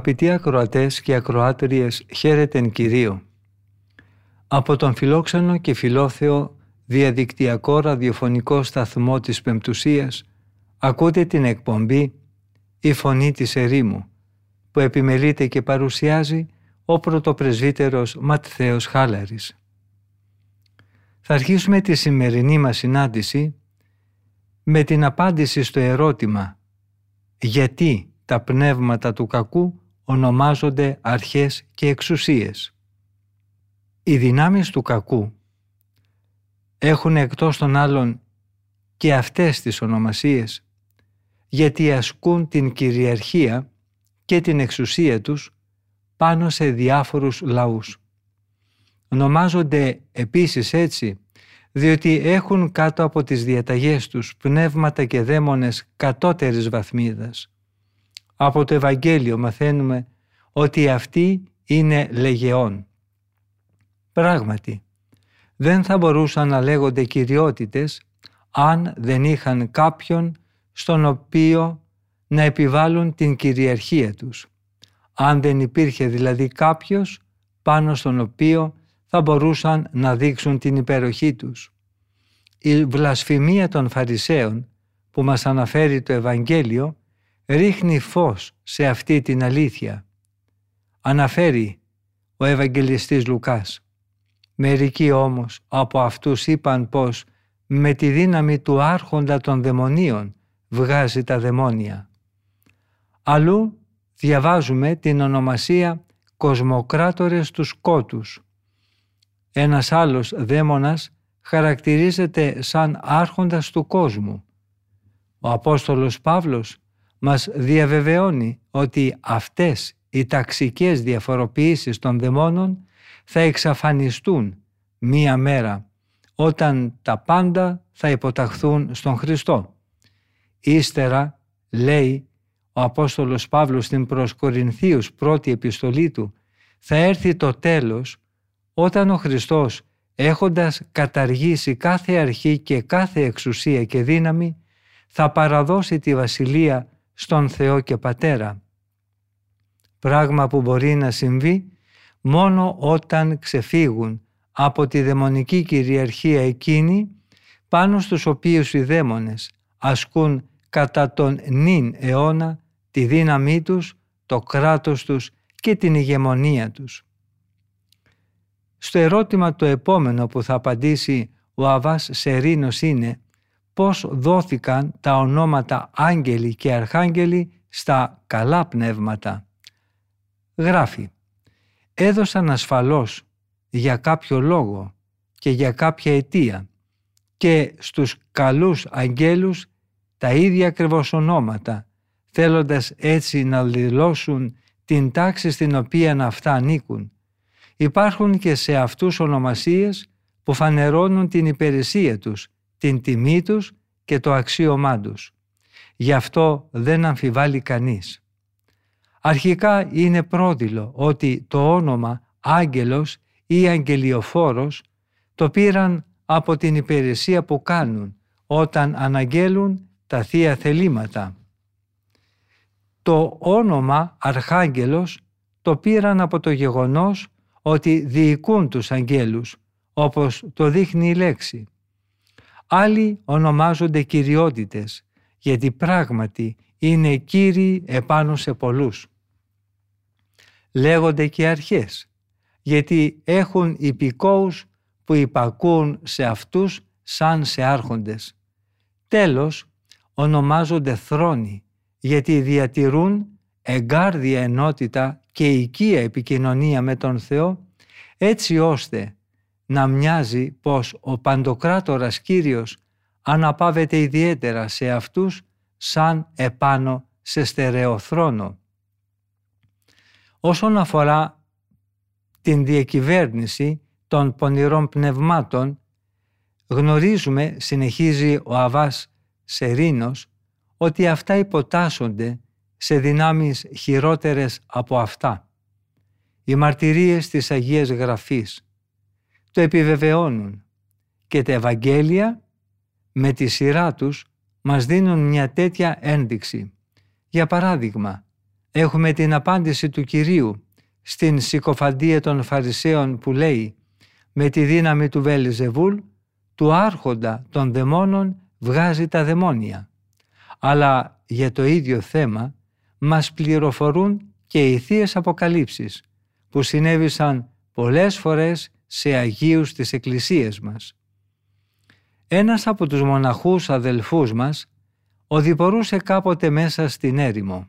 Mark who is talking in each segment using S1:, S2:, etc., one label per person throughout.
S1: Αγαπητοί ακροατές και ακροάτριες, χαίρετεν Κυρίο. Από τον φιλόξενο και φιλόθεο διαδικτυακό ραδιοφωνικό σταθμό της Πεμπτουσίας ακούτε την εκπομπή «Η Φωνή της Ερήμου» που επιμελείται και παρουσιάζει ο πρωτοπρεσβύτερος Ματθαίος Χάλαρης. Θα αρχίσουμε τη σημερινή μας συνάντηση με την απάντηση στο ερώτημα «Γιατί τα πνεύματα του κακού ονομάζονται αρχές και εξουσίες». Οι δυνάμεις του κακού έχουν εκτός των άλλων και αυτές τις ονομασίες γιατί ασκούν την κυριαρχία και την εξουσία τους πάνω σε διάφορους λαούς. Ονομάζονται επίσης έτσι διότι έχουν κάτω από τις διαταγές τους πνεύματα και δαίμονες κατώτερης βαθμίδας. Από το Ευαγγέλιο μαθαίνουμε ότι αυτοί είναι λεγεών. Πράγματι, δεν θα μπορούσαν να λέγονται κυριότητες αν δεν είχαν κάποιον στον οποίο να επιβάλλουν την κυριαρχία τους. Αν δεν υπήρχε δηλαδή κάποιος πάνω στον οποίο θα μπορούσαν να δείξουν την υπεροχή τους. Η βλασφημία των Φαρισαίων που μας αναφέρει το Ευαγγέλιο ρίχνει φως σε αυτή την αλήθεια. Αναφέρει ο Ευαγγελιστής Λουκάς. Μερικοί όμως από αυτούς είπαν πως με τη δύναμη του άρχοντα των δαιμονίων βγάζει τα δαιμόνια. Αλλού διαβάζουμε την ονομασία «κοσμοκράτορες του σκότους». Ένας άλλος δαίμονας χαρακτηρίζεται σαν άρχοντας του κόσμου. Ο Απόστολος Παύλος μας διαβεβαιώνει ότι αυτές οι ταξικές διαφοροποιήσεις των δαιμόνων θα εξαφανιστούν μία μέρα όταν τα πάντα θα υποταχθούν στον Χριστό. Ύστερα λέει ο Απόστολος Παύλος στην προς Κορινθίους πρώτη επιστολή του θα έρθει το τέλος όταν ο Χριστός έχοντας καταργήσει κάθε αρχή και κάθε εξουσία και δύναμη θα παραδώσει τη Βασιλεία στον Θεό και Πατέρα. Πράγμα που μπορεί να συμβεί μόνο όταν ξεφύγουν από τη δαιμονική κυριαρχία εκείνη πάνω στους οποίους οι δαίμονες ασκούν κατά τον νυν αιώνα τη δύναμή τους, το κράτος τους και την ηγεμονία τους. Στο ερώτημα το επόμενο που θα απαντήσει ο Αβάς Σερίνος είναι πώς δόθηκαν τα ονόματα άγγελοι και αρχάγγελοι στα καλά πνεύματα. Γράφει «Έδωσαν ασφαλώς για κάποιο λόγο και για κάποια αιτία και στους καλούς αγγέλους τα ίδια ακριβώς ονόματα, θέλοντας έτσι να δηλώσουν την τάξη στην οποία αυτά ανήκουν. Υπάρχουν και σε αυτούς ονομασίες που φανερώνουν την υπηρεσία τους, την τιμή τους και το αξίωμά τους. Γι' αυτό δεν αμφιβάλλει κανείς. Αρχικά είναι πρόδειλο ότι το όνομα άγγελος ή αγγελιοφόρος το πήραν από την υπηρεσία που κάνουν όταν αναγγέλουν τα Θεία Θελήματα. Το όνομα Αρχάγγελος το πήραν από το γεγονός ότι διοικούν τους αγγέλους, όπως το δείχνει η λέξη. Άλλοι ονομάζονται κυριότητες, γιατί πράγματι είναι κύριοι επάνω σε πολλούς. Λέγονται και αρχές, γιατί έχουν υπηκόους που υπακούν σε αυτούς σαν σε άρχοντες. Τέλος, ονομάζονται θρόνοι γιατί διατηρούν εγκάρδια ενότητα και οικία επικοινωνία με τον Θεό έτσι ώστε να μοιάζει πως ο Παντοκράτορας Κύριος αναπάβεται ιδιαίτερα σε αυτούς σαν επάνω σε στερεοθρόνο. Όσον αφορά την διακυβέρνηση των πονηρών πνευμάτων, γνωρίζουμε, συνεχίζει ο Αβάς Σερίνος, ότι αυτά υποτάσσονται σε δυνάμεις χειρότερες από αυτά. Οι μαρτυρίες της Αγίας Γραφής το επιβεβαιώνουν και τα Ευαγγέλια με τη σειρά τους μας δίνουν μια τέτοια ένδειξη. Για παράδειγμα, έχουμε την απάντηση του Κυρίου στην συκοφαντία των Φαρισαίων που λέει «Με τη δύναμη του Βέλιζεβούλ, του άρχοντα των δαιμόνων βγάζει τα δαιμόνια». Αλλά για το ίδιο θέμα μας πληροφορούν και οι θείες αποκαλύψεις που συνέβησαν πολλές φορές σε Αγίους της Εκκλησίας μας. Ένας από τους μοναχούς αδελφούς μας οδηπορούσε κάποτε μέσα στην έρημο.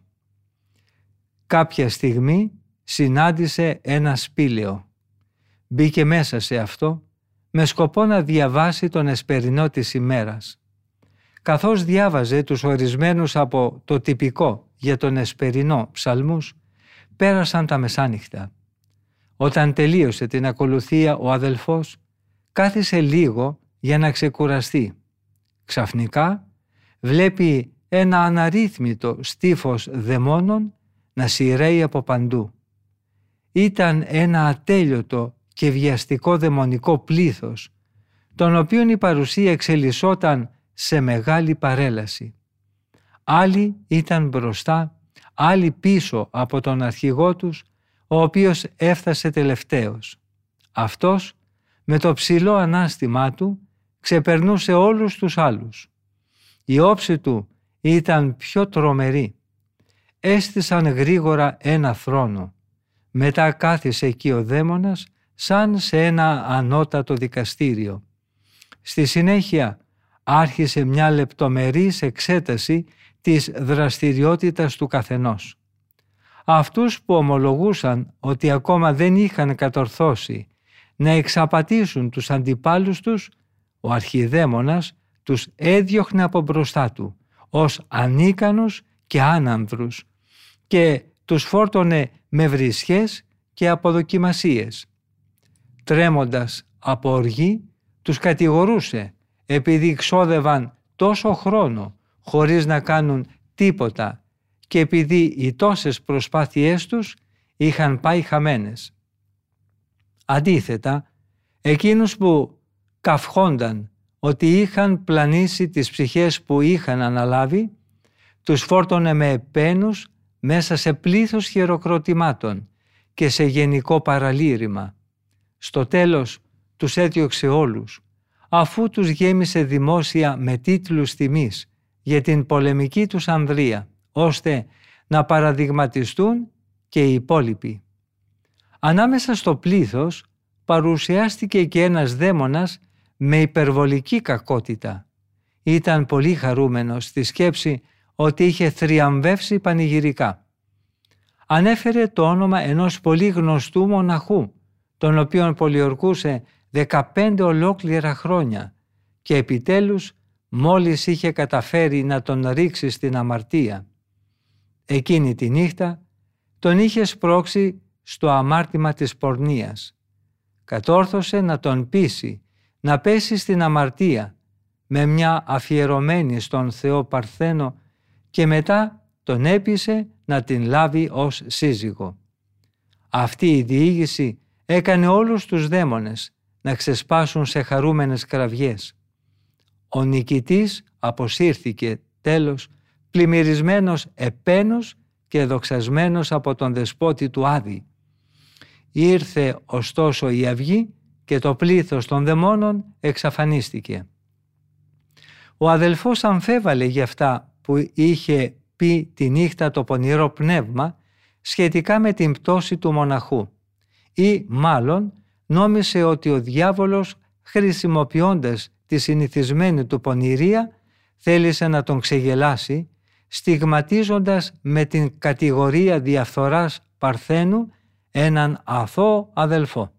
S1: Κάποια στιγμή συνάντησε ένα σπήλαιο. Μπήκε μέσα σε αυτό με σκοπό να διαβάσει τον εσπερινό της ημέρας. Καθώς διάβαζε τους ορισμένους από το τυπικό για τον εσπερινό ψαλμούς, πέρασαν τα μεσάνυχτα. Όταν τελείωσε την ακολουθία ο αδελφός, κάθισε λίγο για να ξεκουραστεί. Ξαφνικά βλέπει ένα αναρρύθμιτο στίφος δαιμόνων να σειραίει από παντού. Ήταν ένα ατέλειωτο και βιαστικό δαιμονικό πλήθος, τον οποίον η παρουσία εξελισσόταν σε μεγάλη παρέλαση. Άλλοι ήταν μπροστά, άλλοι πίσω από τον αρχηγό τους, ο οποίος έφτασε τελευταίος. Αυτός με το ψηλό ανάστημά του ξεπερνούσε όλους τους άλλους. Η όψη του ήταν πιο τρομερή. Έστησαν γρήγορα ένα θρόνο. Μετά κάθισε εκεί ο δαίμονας σαν σε ένα ανώτατο δικαστήριο. Στη συνέχεια άρχισε μια λεπτομερής εξέταση της δραστηριότητας του καθενός. Αυτούς που ομολογούσαν ότι ακόμα δεν είχαν κατορθώσει να εξαπατήσουν τους αντιπάλους τους, ο αρχιδαίμονας τους έδιωχνε από μπροστά του ως ανίκανους και άνανδρους και τους φόρτωνε με βρισχές και αποδοκιμασίες. Τρέμοντας από οργή, τους κατηγορούσε επειδή ξόδευαν τόσο χρόνο χωρίς να κάνουν τίποτα και επειδή οι τόσες προσπάθειές τους είχαν πάει χαμένες. Αντίθετα, εκείνους που καυχόνταν ότι είχαν πλανήσει τις ψυχές που είχαν αναλάβει, τους φόρτωνε με επένους μέσα σε πλήθος χειροκροτημάτων και σε γενικό παραλήρημα. Στο τέλος τους έδιωξε όλους, αφού τους γέμισε δημόσια με τίτλους τιμής για την πολεμική τους ανδρεία, ώστε να παραδειγματιστούν και οι υπόλοιποι. Ανάμεσα στο πλήθος παρουσιάστηκε και ένας δαίμονας με υπερβολική κακότητα. Ήταν πολύ χαρούμενος στη σκέψη ότι είχε θριαμβεύσει πανηγυρικά. Ανέφερε το όνομα ενός πολύ γνωστού μοναχού, τον οποίον πολιορκούσε 15 ολόκληρα χρόνια και επιτέλους μόλις είχε καταφέρει να τον ρίξει στην αμαρτία. Εκείνη τη νύχτα τον είχε σπρώξει στο αμάρτημα της πορνείας. Κατόρθωσε να τον πείσει να πέσει στην αμαρτία με μια αφιερωμένη στον Θεό Παρθένο και μετά τον έπεισε να την λάβει ως σύζυγο. Αυτή η διήγηση έκανε όλους τους δαίμονες να ξεσπάσουν σε χαρούμενες κραυγές. Ο νικητής αποσύρθηκε τέλος πλημμυρισμένος επένος και δοξασμένος από τον δεσπότη του Άδη. Ήρθε ωστόσο η αυγή και το πλήθος των δαιμόνων εξαφανίστηκε. Ο αδελφός αμφέβαλε για αυτά που είχε πει τη νύχτα το πονηρό πνεύμα σχετικά με την πτώση του μοναχού ή μάλλον νόμισε ότι ο διάβολος χρησιμοποιώντας τη συνηθισμένη του πονηρία θέλησε να τον ξεγελάσει στιγματίζοντας με την κατηγορία διαφθοράς Παρθένου έναν αθώο αδελφό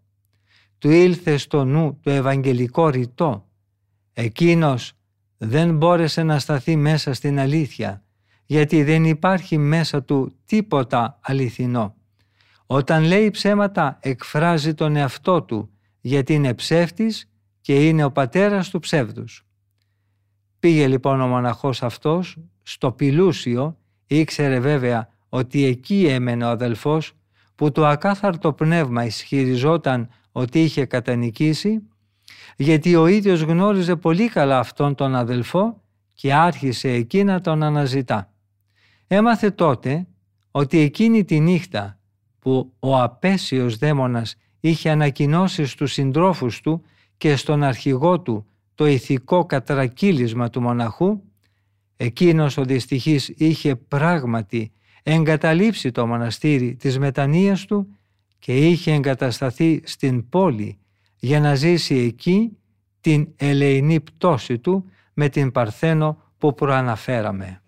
S1: του ήλθε στο νου το Ευαγγελικό ρητό. Εκείνος δεν μπόρεσε να σταθεί μέσα στην αλήθεια, γιατί δεν υπάρχει μέσα του τίποτα αληθινό. Όταν λέει ψέματα εκφράζει τον εαυτό του γιατί είναι ψεύτης και είναι ο πατέρας του ψεύδους. Πήγε λοιπόν ο μοναχός αυτός στο Πιλούσιο, ήξερε βέβαια ότι εκεί έμενε ο αδελφός που το ακάθαρτο πνεύμα ισχυριζόταν ότι είχε κατανικήσει γιατί ο ίδιος γνώριζε πολύ καλά αυτόν τον αδελφό και άρχισε εκεί να τον αναζητά. Έμαθε τότε ότι εκείνη τη νύχτα που ο απέσιος δαίμονας είχε ανακοινώσει στους συντρόφους του και στον αρχηγό του το ηθικό κατρακύλισμα του μοναχού, εκείνος ο δυστυχής είχε πράγματι εγκαταλείψει το μοναστήρι της μετανοίας του και είχε εγκατασταθεί στην πόλη για να ζήσει εκεί την ελεηνή πτώση του με την Παρθένο που προαναφέραμε.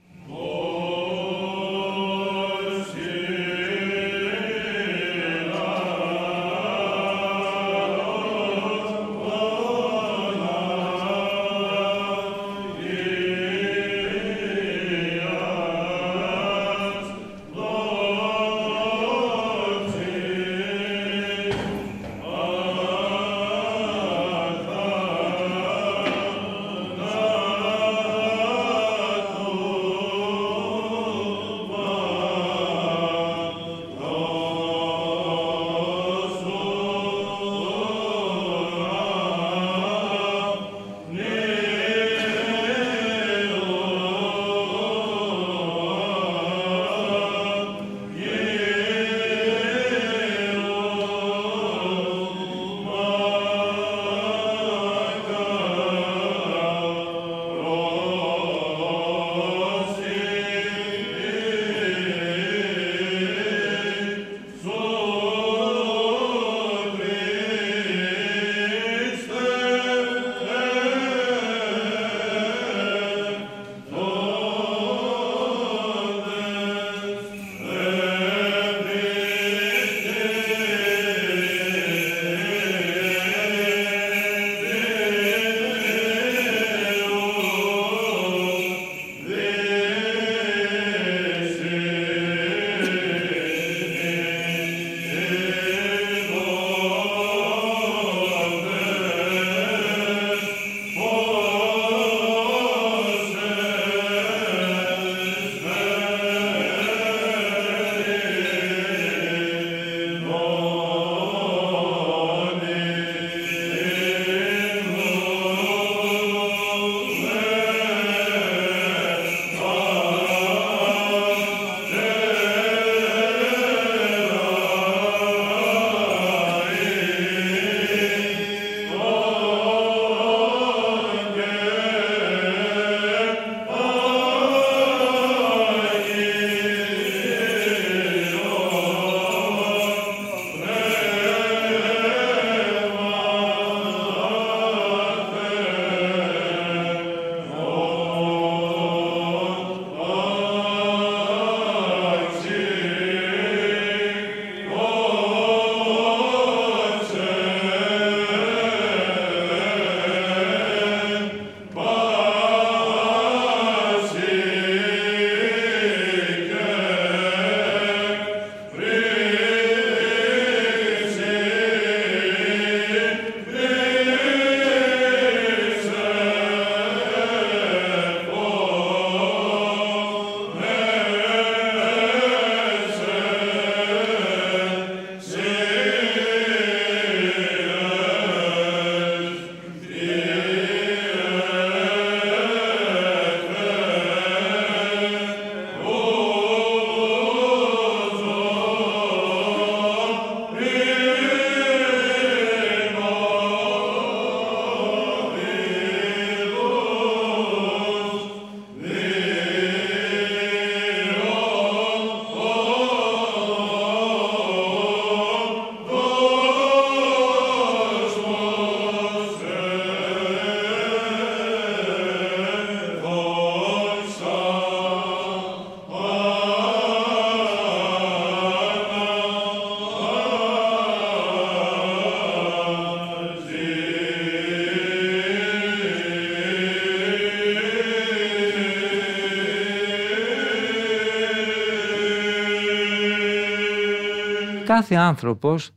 S1: Κάθε άνθρωπος,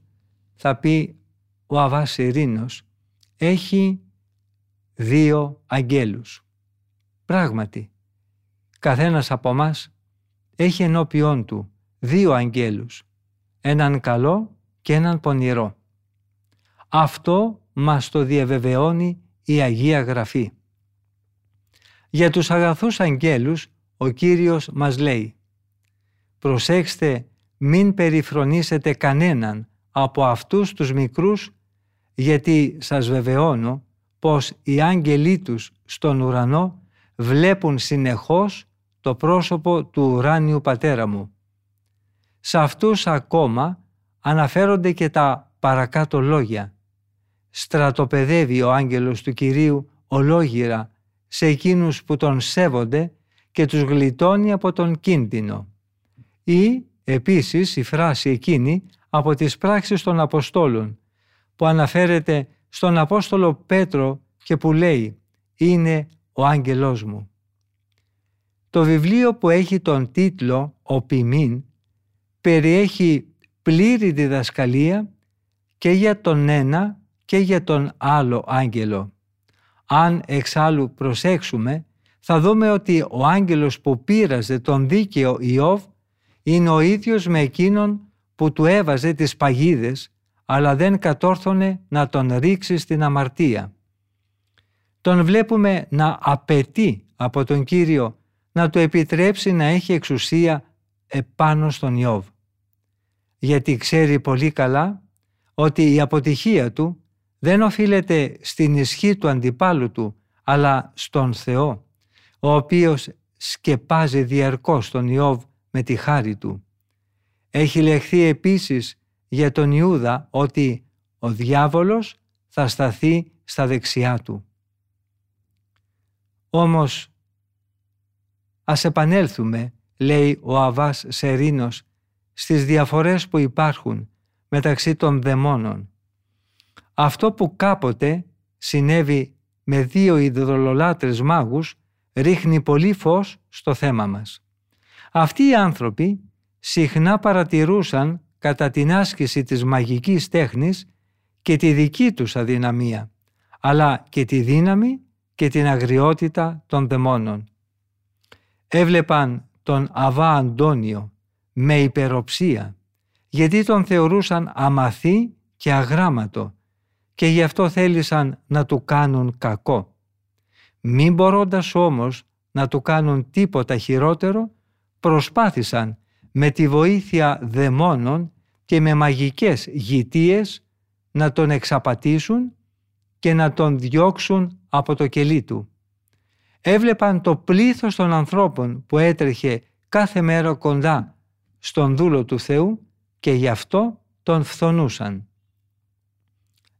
S1: θα πει ο Αβάς Ειρήνος, έχει δύο αγγέλους. Πράγματι, καθένας από μας έχει ενώπιόν του δύο αγγέλους, έναν καλό και έναν πονηρό. Αυτό μας το διαβεβαιώνει η Αγία Γραφή. Για τους αγαθούς αγγέλους ο Κύριος μας λέει «Προσέξτε μην περιφρονήσετε κανέναν από αυτούς τους μικρούς γιατί σας βεβαιώνω πως οι άγγελοι τους στον ουρανό βλέπουν συνεχώς το πρόσωπο του ουράνιου πατέρα μου. Σε αυτούς ακόμα αναφέρονται και τα παρακάτω λόγια. Στρατοπεδεύει ο άγγελος του Κυρίου ολόγυρα σε εκείνους που τον σέβονται και τους γλιτώνει από τον κίνδυνο. Ή επίσης η φράση εκείνη από τις πράξεις των Αποστόλων που αναφέρεται στον Απόστολο Πέτρο και που λέει «Είναι ο άγγελός μου». Το βιβλίο που έχει τον τίτλο «Ο Ποιμήν» περιέχει πλήρη διδασκαλία και για τον ένα και για τον άλλο άγγελο. Αν εξάλλου προσέξουμε, θα δούμε ότι ο άγγελος που πείραζε τον δίκαιο Ιώβ είναι ο ίδιος με εκείνον που του έβαζε τις παγίδες, αλλά δεν κατόρθωνε να τον ρίξει στην αμαρτία. Τον βλέπουμε να απαιτεί από τον Κύριο να του επιτρέψει να έχει εξουσία επάνω στον Ιώβ. Γιατί ξέρει πολύ καλά ότι η αποτυχία του δεν οφείλεται στην ισχύ του αντιπάλου του, αλλά στον Θεό, ο οποίος σκεπάζει διαρκώς τον Ιώβ με τη χάρη του. Έχει λεχθεί επίσης για τον Ιούδα ότι ο διάβολος θα σταθεί στα δεξιά του. Όμως ας επανέλθουμε, λέει ο Αβάς Σερίνος, στις διαφορές που υπάρχουν μεταξύ των δαιμόνων. Αυτό που κάποτε συνέβη με δύο ιδρολολάτρες μάγους ρίχνει πολύ φως στο θέμα μας. Αυτοί οι άνθρωποι συχνά παρατηρούσαν κατά την άσκηση της μαγικής τέχνης και τη δική τους αδυναμία, αλλά και τη δύναμη και την αγριότητα των δαιμόνων. Έβλεπαν τον Αβά Αντώνιο με υπεροψία, γιατί τον θεωρούσαν αμαθή και αγράμματο και γι' αυτό θέλησαν να του κάνουν κακό. Μην μπορώντας όμως να του κάνουν τίποτα χειρότερο, προσπάθησαν με τη βοήθεια δαιμόνων και με μαγικές γητείες να τον εξαπατήσουν και να τον διώξουν από το κελί του. Έβλεπαν το πλήθος των ανθρώπων που έτρεχε κάθε μέρα κοντά στον δούλο του Θεού και γι' αυτό τον φθονούσαν.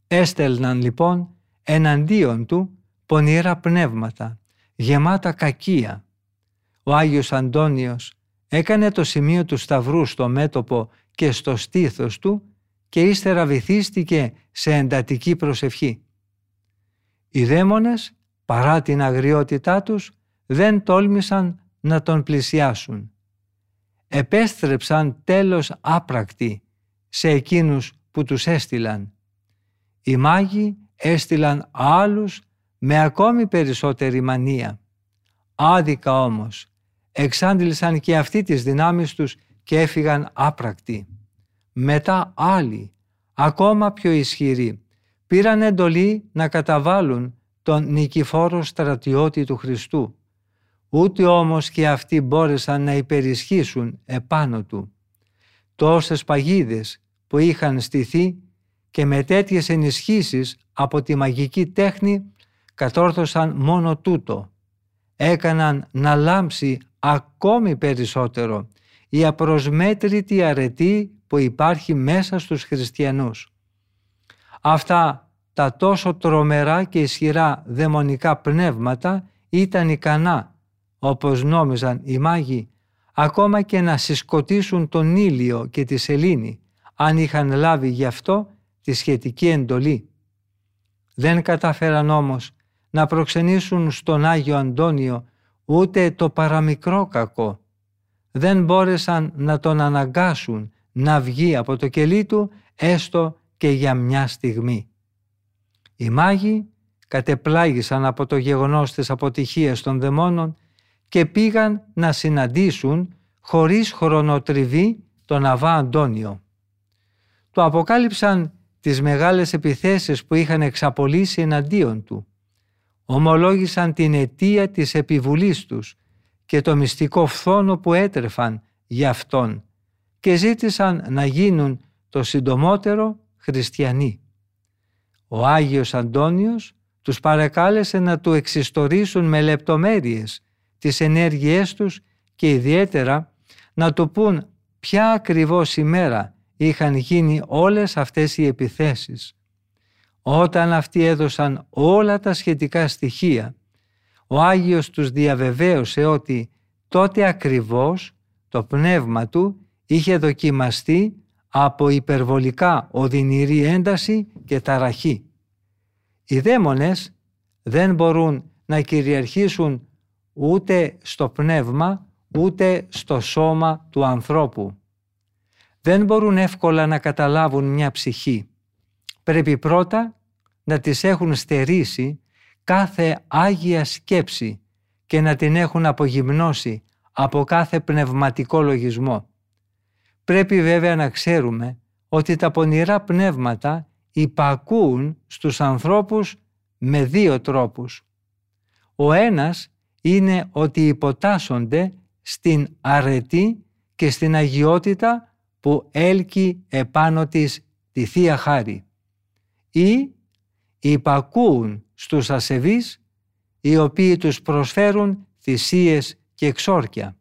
S1: Έστελναν λοιπόν εναντίον του πονηρά πνεύματα, γεμάτα κακία. Ο Άγιος Αντώνιος έκανε το σημείο του Σταυρού στο μέτωπο και στο στήθος του και ύστερα βυθίστηκε σε εντατική προσευχή. Οι δαίμονες, παρά την αγριότητά τους, δεν τόλμησαν να τον πλησιάσουν. Επέστρεψαν τέλος άπρακτοι σε εκείνους που τους έστειλαν. Οι μάγοι έστειλαν άλλους με ακόμη περισσότερη μανία. Άδικα όμως εξάντλησαν και αυτοί τις δυνάμεις τους και έφυγαν άπρακτοι. Μετά άλλοι, ακόμα πιο ισχυροί, πήραν εντολή να καταβάλουν τον νικηφόρο στρατιώτη του Χριστού. Ούτε όμως και αυτοί μπόρεσαν να υπερισχύσουν επάνω του. Τόσες παγίδες που είχαν στηθεί και με τέτοιες ενισχύσεις από τη μαγική τέχνη κατόρθωσαν μόνο τούτο. Έκαναν να λάμψει ακόμη περισσότερο η απροσμέτρητη αρετή που υπάρχει μέσα στους χριστιανούς. Αυτά τα τόσο τρομερά και ισχυρά δαιμονικά πνεύματα ήταν ικανά, όπως νόμιζαν οι μάγοι, ακόμα και να συσκοτήσουν τον ήλιο και τη σελήνη, αν είχαν λάβει γι' αυτό τη σχετική εντολή. Δεν κατάφεραν όμως να προξενήσουν στον Άγιο Αντώνιο ούτε το παραμικρό κακό. Δεν μπόρεσαν να τον αναγκάσουν να βγει από το κελί του έστω και για μια στιγμή. Οι μάγοι κατεπλάγησαν από το γεγονός της αποτυχίας των δαιμόνων και πήγαν να συναντήσουν χωρίς χρονοτριβή τον Αβά Αντώνιο. Του αποκάλυψαν τις μεγάλες επιθέσεις που είχαν εξαπολύσει εναντίον του. Ομολόγησαν την αιτία της επιβουλής τους και το μυστικό φθόνο που έτρεφαν για αυτόν και ζήτησαν να γίνουν το συντομότερο χριστιανοί. Ο Άγιος Αντώνιος τους παρακάλεσε να του εξιστορήσουν με λεπτομέρειες τις ενέργειές τους και ιδιαίτερα να του πούν ποια ακριβώς ημέρα είχαν γίνει όλες αυτές οι επιθέσεις. Όταν αυτοί έδωσαν όλα τα σχετικά στοιχεία, ο Άγιος τους διαβεβαίωσε ότι τότε ακριβώς το πνεύμα του είχε δοκιμαστεί από υπερβολικά οδυνηρή ένταση και ταραχή. Οι δαίμονες δεν μπορούν να κυριαρχήσουν ούτε στο πνεύμα ούτε στο σώμα του ανθρώπου. Δεν μπορούν εύκολα να καταλάβουν μια ψυχή. Πρέπει πρώτα να τις έχουν στερήσει κάθε άγια σκέψη και να την έχουν απογυμνώσει από κάθε πνευματικό λογισμό. Πρέπει βέβαια να ξέρουμε ότι τα πονηρά πνεύματα υπακούν στους ανθρώπους με δύο τρόπους. Ο ένας είναι ότι υποτάσσονται στην αρετή και στην αγιότητα που έλκει επάνω της τη Θεία Χάρη ή υπακούουν στους ασεβείς οι οποίοι τους προσφέρουν θυσίες και εξόρκια.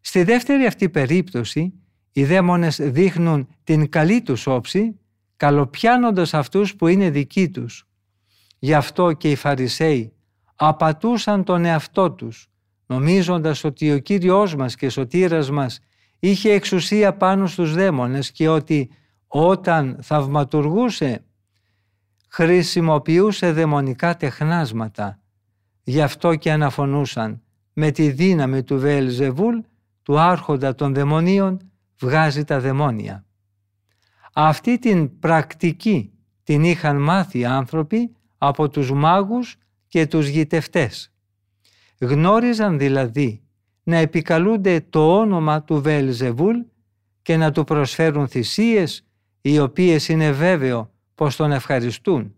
S1: Στη δεύτερη αυτή περίπτωση οι δαίμονες δείχνουν την καλή τους όψη καλοπιάνοντας αυτούς που είναι δικοί τους. Γι' αυτό και οι Φαρισαίοι απατούσαν τον εαυτό τους νομίζοντας ότι ο Κύριος μας και σωτήρας μας είχε εξουσία πάνω στους δαίμονες και ότι όταν θαυματουργούσε χρησιμοποιούσε δαιμονικά τεχνάσματα. Γι' αυτό και αναφωνούσαν με τη δύναμη του Βέλζεβούλ, του άρχοντα των δαιμονίων, βγάζει τα δαιμόνια. Αυτή την πρακτική την είχαν μάθει οι άνθρωποι από τους μάγους και τους γητευτές. Γνώριζαν δηλαδή να επικαλούνται το όνομα του Βελζεβούλ και να του προσφέρουν θυσίες οι οποίες είναι βέβαιο πως τον ευχαριστούν.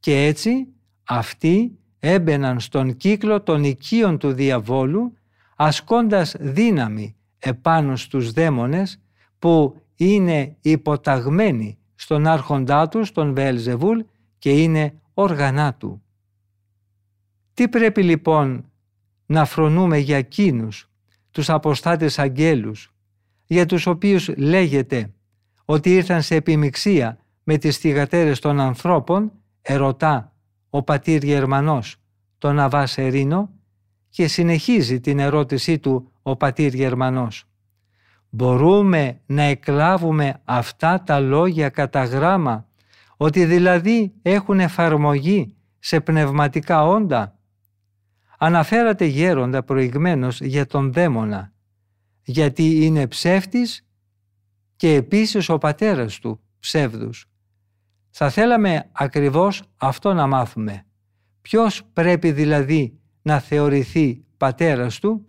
S1: Και έτσι αυτοί έμπαιναν στον κύκλο των οικείων του διαβόλου ασκώντας δύναμη επάνω στους δαίμονες που είναι υποταγμένοι στον άρχοντά τους, τον Βελζεβούλ και είναι όργανά του. Τι πρέπει λοιπόν να φρονούμε για εκείνους, τους αποστάτες αγγέλους, για τους οποίους λέγεται ότι ήρθαν σε επιμιξία με τις θυγατέρες των ανθρώπων, ερωτά ο πατήρ Γερμανός, τον Αβά Σερίνο, και συνεχίζει την ερώτησή του ο πατήρ Γερμανός. Μπορούμε να εκλάβουμε αυτά τα λόγια κατά γράμμα, ότι δηλαδή έχουν εφαρμογή σε πνευματικά όντα; Αναφέρατε γέροντα προηγμένως για τον δαίμονα, γιατί είναι ψεύτης και επίσης ο πατέρας του ψεύδους. Θα θέλαμε ακριβώς αυτό να μάθουμε. Ποιος πρέπει δηλαδή να θεωρηθεί πατέρας του;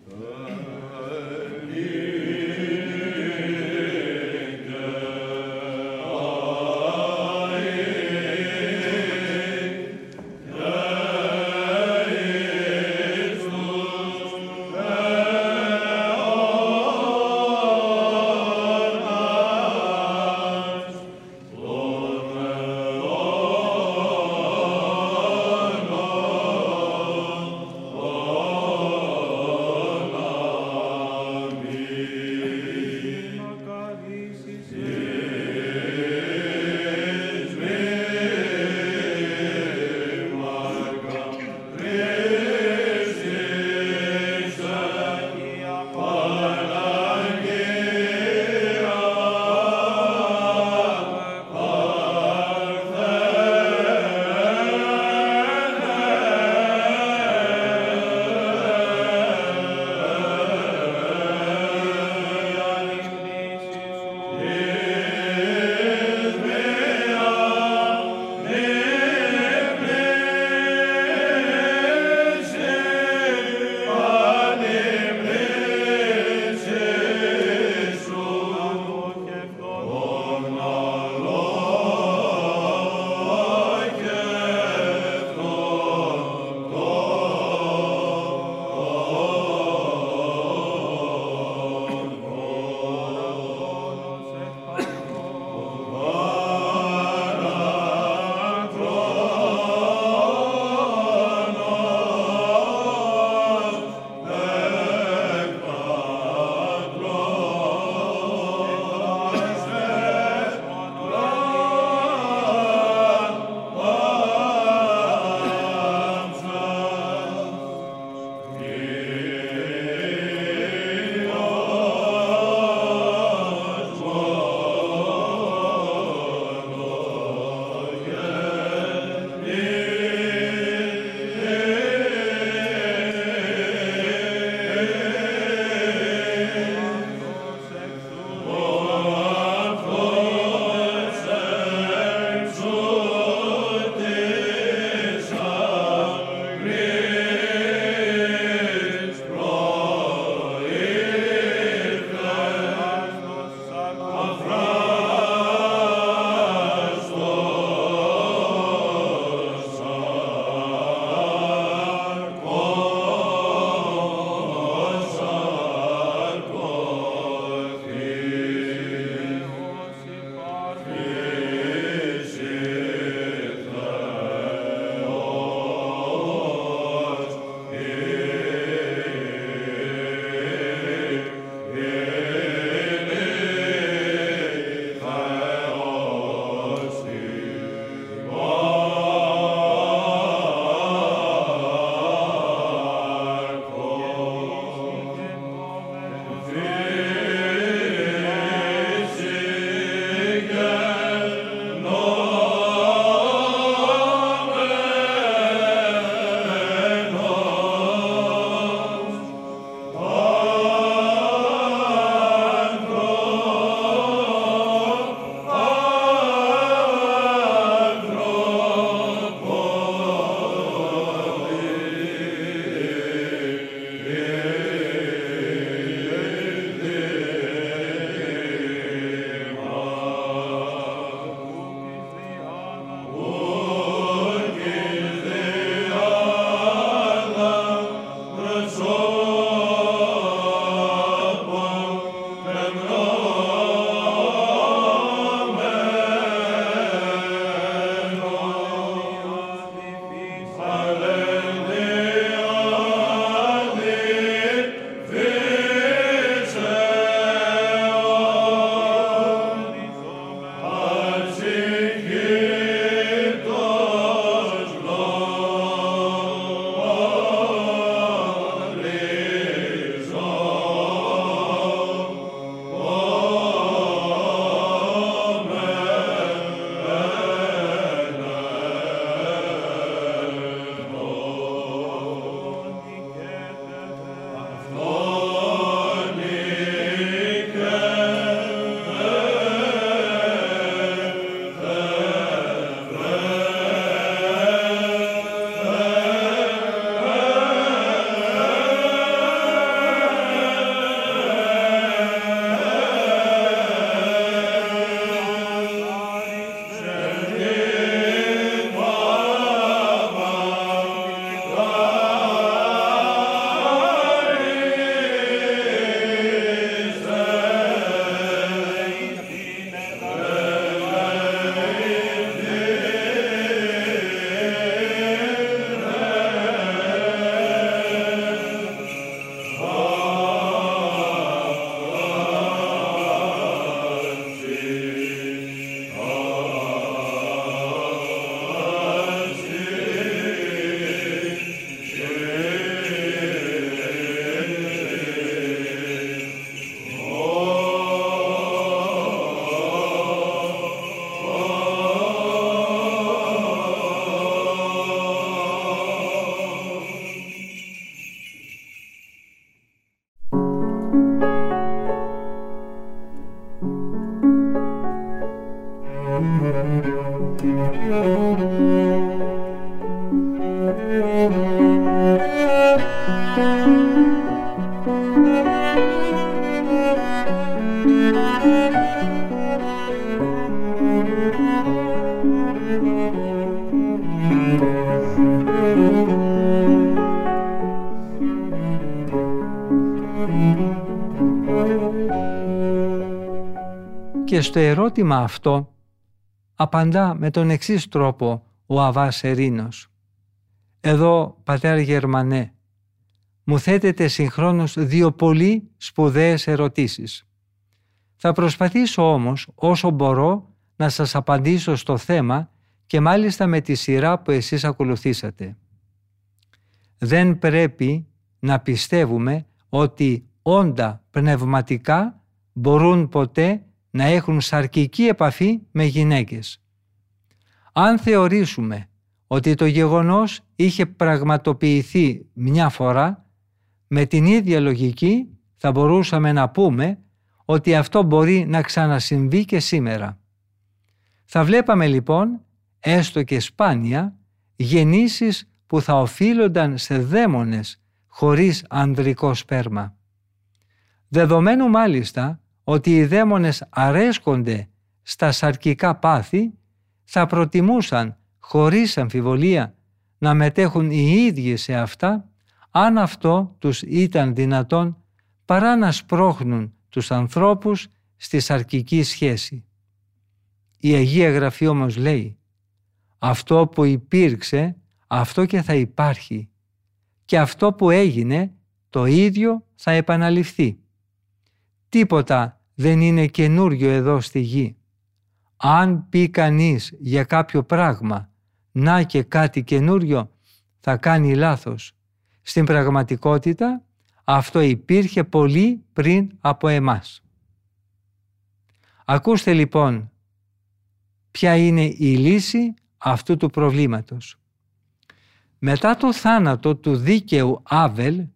S1: Στο ερώτημα αυτό απαντά με τον εξής τρόπο ο Αβάς Ερήνος. Εδώ, πατέρα Γερμανέ, μου θέτετε συγχρόνως δύο πολύ σπουδαίες ερωτήσεις. Θα προσπαθήσω όμως όσο μπορώ να σας απαντήσω στο θέμα και μάλιστα με τη σειρά που εσείς ακολουθήσατε. Δεν πρέπει να πιστεύουμε ότι όντα πνευματικά μπορούν ποτέ να έχουν σαρκική επαφή με γυναίκες. Αν θεωρήσουμε ότι το γεγονός είχε πραγματοποιηθεί μια φορά, με την ίδια λογική θα μπορούσαμε να πούμε ότι αυτό μπορεί να ξανασυμβεί και σήμερα. Θα βλέπαμε λοιπόν, έστω και σπάνια, γεννήσεις που θα οφείλονταν σε δαίμονες χωρίς ανδρικό σπέρμα. Δεδομένου μάλιστα ότι οι δαίμονες αρέσκονται στα σαρκικά πάθη, θα προτιμούσαν χωρίς αμφιβολία να μετέχουν οι ίδιοι σε αυτά, αν αυτό τους ήταν δυνατόν παρά να σπρώχνουν τους ανθρώπους στη σαρκική σχέση. Η Αγία Γραφή όμως λέει «Αυτό που υπήρξε, αυτό και θα υπάρχει και αυτό που έγινε, το ίδιο θα επαναληφθεί». Τίποτα δεν είναι καινούριο εδώ στη γη. Αν πει κανείς για κάποιο πράγμα «να και κάτι καινούριο» θα κάνει λάθος. Στην πραγματικότητα αυτό υπήρχε πολύ πριν από εμάς. Ακούστε λοιπόν ποια είναι η λύση αυτού του προβλήματος. Μετά το θάνατο του δίκαιου Άβελ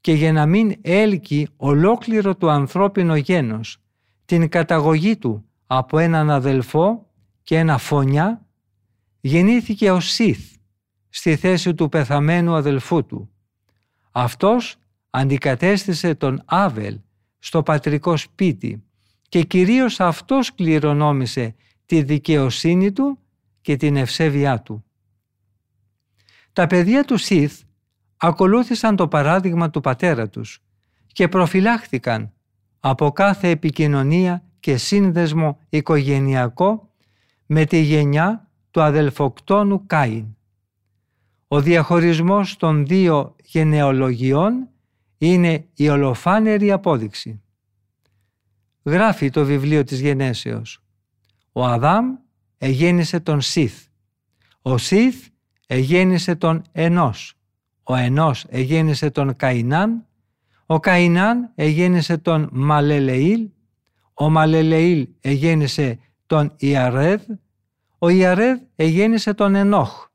S1: και για να μην έλκει ολόκληρο το ανθρώπινο γένος την καταγωγή του από έναν αδελφό και ένα φωνιά, γεννήθηκε ο Σίθ στη θέση του πεθαμένου αδελφού του. Αυτός αντικατέστησε τον Άβελ στο πατρικό σπίτι και κυρίως αυτός κληρονόμησε τη δικαιοσύνη του και την ευσέβειά του. Τα παιδιά του Σιθ ακολούθησαν το παράδειγμα του πατέρα τους και προφυλάχθηκαν από κάθε επικοινωνία και σύνδεσμο οικογενειακό με τη γενιά του αδελφοκτόνου Κάιν. Ο διαχωρισμός των δύο γενεολογιών είναι η ολοφάνερη απόδειξη. Γράφει το βιβλίο της γενέσεως. Ο Αδάμ εγέννησε τον Σιθ. Ο Σιθ εγέννησε τον Ενός. Ο Ενός εγέννησε τον Καϊνάν. Ο Καϊνάν εγέννησε τον Μαλελεήλ. Ο Μαλελεήλ εγέννησε τον Ιαρέδ. Ο Ιαρέδ εγέννησε τον Ενόχ.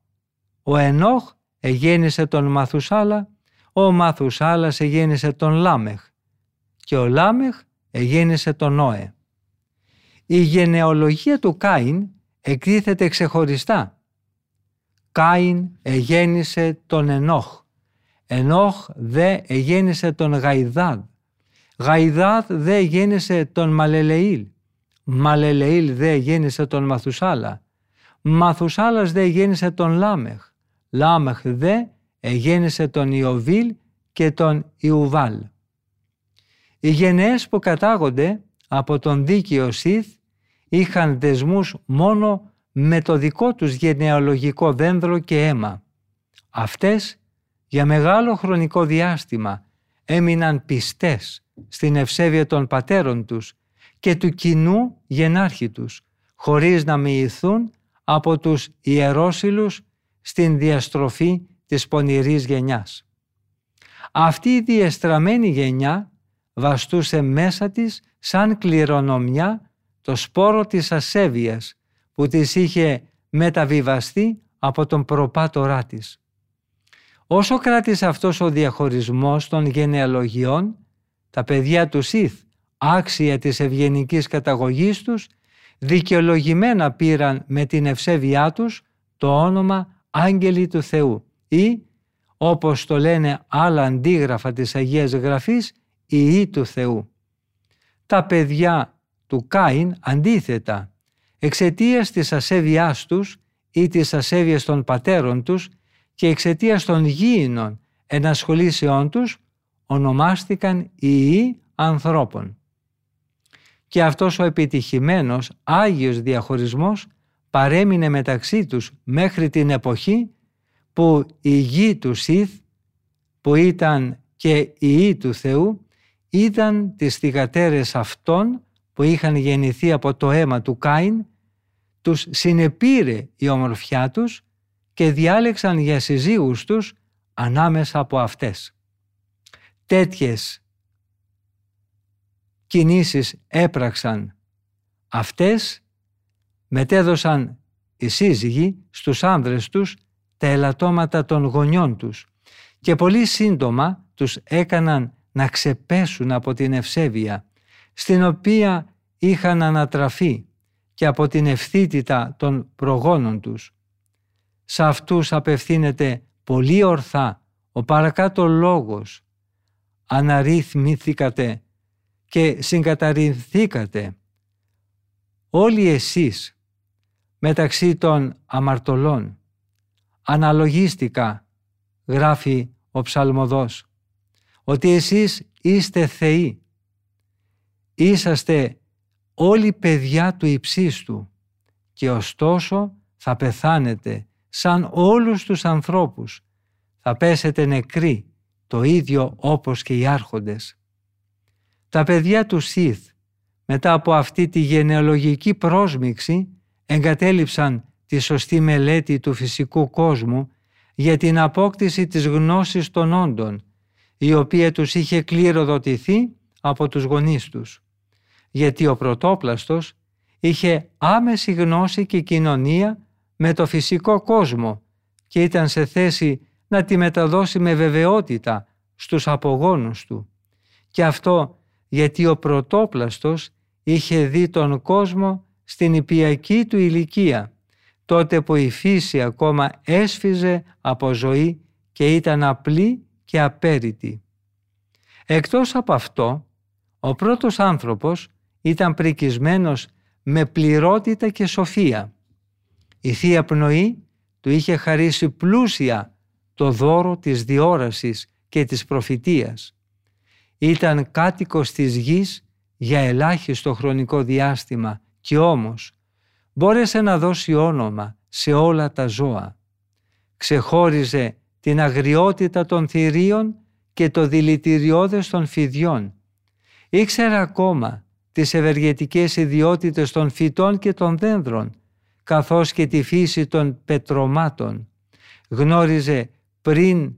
S1: Ο Ενόχ εγέννησε τον Μαθουσάλα. Ο Μαθουσάλας εγέννησε τον Λάμεχ. Και ο Λάμεχ εγέννησε τον Νόε. Η γενεαλογία του Κάιν εκτίθεται ξεχωριστά. Κάιν εγέννησε τον Ενόχ. Ενόχ δε εγέννησε τον Γαϊδάδ. Γαϊδάδ δε γέννησε τον Μαλελεήλ. Μαλελεήλ δε γέννησε τον Μαθουσάλα. Μαθουσάλας δε γέννησε τον Λάμεχ. Λάμεχ δε εγέννησε τον Ιωβίλ και τον Ιουβάλ. Οι γενεές που κατάγονται από τον δίκαιο Σιθ είχαν δεσμούς μόνο με το δικό τους γενεαλογικό δένδρο και αίμα. Αυτές για μεγάλο χρονικό διάστημα έμειναν πιστές στην ευσέβεια των πατέρων τους και του κοινού γενάρχη τους, χωρίς να μοιηθούν από τους ιερόσιλους στην διαστροφή της πονηρής γενιάς. Αυτή η διεστραμμένη γενιά βαστούσε μέσα της σαν κληρονομιά το σπόρο της ασέβειας που της είχε μεταβιβαστεί από τον προπάτορά της. Όσο κράτησε αυτός ο διαχωρισμός των γενεαλογιών, τα παιδιά τους Σιθ, άξια της ευγενικής καταγωγής τους, δικαιολογημένα πήραν με την ευσέβειά τους το όνομα άγγελοι του Θεού ή, όπως το λένε άλλα αντίγραφα της Αγίας Γραφής, Υιοί του Θεού. Τα παιδιά του Κάιν αντίθετα, εξαιτίας της ασέβειάς τους ή της ασέβειας των πατέρων τους και εξαιτίας των γήινων ενασχολήσεών τους, ονομάστηκαν ιοί ανθρώπων. Και αυτός ο επιτυχημένος Άγιος διαχωρισμός παρέμεινε μεταξύ τους μέχρι την εποχή που η γη του Σιθ που ήταν και η ιοί του Θεού είδαν τις θυγατέρες αυτών που είχαν γεννηθεί από το αίμα του Κάιν τους συνεπήρε η ομορφιά τους και διάλεξαν για συζύγους τους ανάμεσα από αυτές. Τέτοιες κινήσεις έπραξαν αυτές, μετέδωσαν οι σύζυγοι στους άνδρες τους τα ελαττώματα των γονιών τους και πολύ σύντομα τους έκαναν να ξεπέσουν από την ευσέβεια στην οποία είχαν ανατραφεί και από την ευθύτητα των προγόνων τους. Σε αυτούς απευθύνεται πολύ ορθά ο παρακάτω λόγος. Αναρρυθμήθηκατε και συγκαταρρυνθήκατε. Όλοι εσείς μεταξύ των αμαρτωλών αναλογίστηκα γράφει ο ψαλμοδός ότι εσείς είστε θεοί είσαστε όλοι παιδιά του υψίστου και ωστόσο θα πεθάνετε σαν όλους τους ανθρώπους. Θα πέσετε νεκροί, το ίδιο όπως και οι άρχοντες. Τα παιδιά του Σιθ, μετά από αυτή τη γενεαλογική πρόσμιξη, εγκατέλειψαν τη σωστή μελέτη του φυσικού κόσμου για την απόκτηση της γνώσης των όντων, η οποία τους είχε κληροδοτηθεί από τους γονείς τους γιατί ο πρωτόπλαστος είχε άμεση γνώση και κοινωνία με το φυσικό κόσμο και ήταν σε θέση να τη μεταδώσει με βεβαιότητα στους απογόνους του. Και αυτό γιατί ο πρωτόπλαστος είχε δει τον κόσμο στην υπιακή του ηλικία, τότε που η φύση ακόμα έσφιζε από ζωή και ήταν απλή και απέριτη. Εκτός από αυτό, ο πρώτος άνθρωπος ήταν πρικισμένος με πληρότητα και σοφία. Η Θεία Πνοή του είχε χαρίσει πλούσια το δώρο της διόρασης και της προφητείας. Ήταν κάτοικος της γης για ελάχιστο χρονικό διάστημα και όμως μπόρεσε να δώσει όνομα σε όλα τα ζώα. Ξεχώριζε την αγριότητα των θηρίων και το δηλητηριώδες των φιδιών. Ήξερε ακόμα τις ευεργετικές ιδιότητες των φυτών και των δένδρων, καθώς και τη φύση των πετρωμάτων. Γνώριζε πριν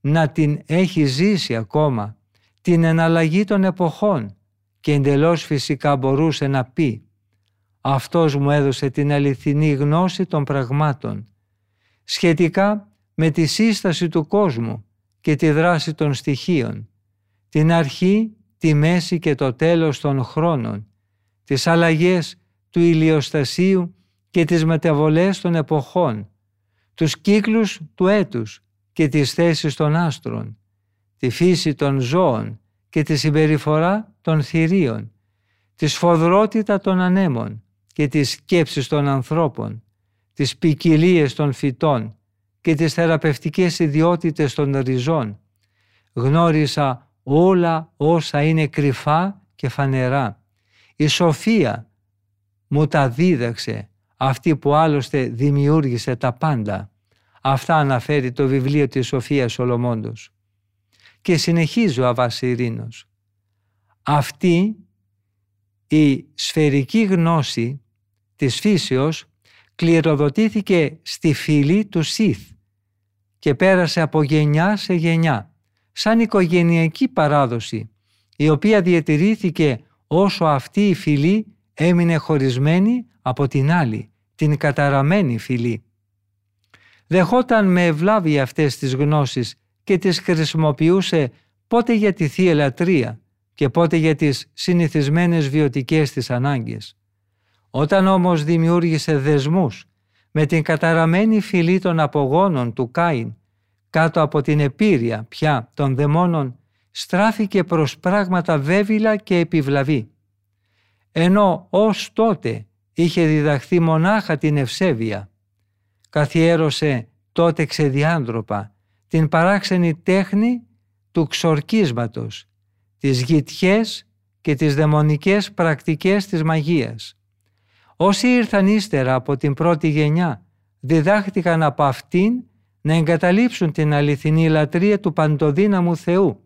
S1: να την έχει ζήσει ακόμα την εναλλαγή των εποχών και εντελώς φυσικά μπορούσε να πει «Αυτός μου έδωσε την αληθινή γνώση των πραγμάτων» σχετικά με τη σύσταση του κόσμου και τη δράση των στοιχείων, την αρχή τη μέση και το τέλος των χρόνων, τις αλλαγές του ηλιοστασίου και τις μεταβολές των εποχών, τους κύκλους του έτους και τις θέσεις των άστρων, τη φύση των ζώων και τη συμπεριφορά των θηρίων, τη σφοδρότητα των ανέμων και τις σκέψεις των ανθρώπων, τις ποικιλίες των φυτών και τις θεραπευτικές ιδιότητες των ριζών. Γνώρισα όλα όσα είναι κρυφά και φανερά. Η σοφία μου τα δίδαξε αυτή που άλλωστε δημιούργησε τα πάντα. Αυτά αναφέρει το βιβλίο της Σοφίας Σολομόντος. Και συνεχίζει ο Αβάς Ειρήνος. Αυτή η σφαιρική γνώση της φύσεως κληροδοτήθηκε στη φυλή του Σιθ και πέρασε από γενιά σε γενιά σαν οικογενειακή παράδοση, η οποία διατηρήθηκε όσο αυτή η φυλή έμεινε χωρισμένη από την άλλη, την καταραμένη φυλή. Δεχόταν με ευλάβη αυτές τις γνώσεις και τις χρησιμοποιούσε πότε για τη Θεία Λατρεία και πότε για τις συνηθισμένες βιωτικές της ανάγκες. Όταν όμως δημιούργησε δεσμούς με την καταραμένη φυλή των απογόνων του Κάιν κάτω από την επίρρεια πια των δαιμόνων στράφηκε προς πράγματα βέβυλα και επιβλαβή. Ενώ ως τότε είχε διδαχθεί μονάχα την ευσέβεια, καθιέρωσε τότε ξεδιάντροπα την παράξενη τέχνη του ξορκίσματος, τις γητιές και τις δαιμονικές πρακτικές της μαγείας. Όσοι ήρθαν ύστερα από την πρώτη γενιά διδάχτηκαν από αυτήν να εγκαταλείψουν την αληθινή λατρεία του παντοδύναμου Θεού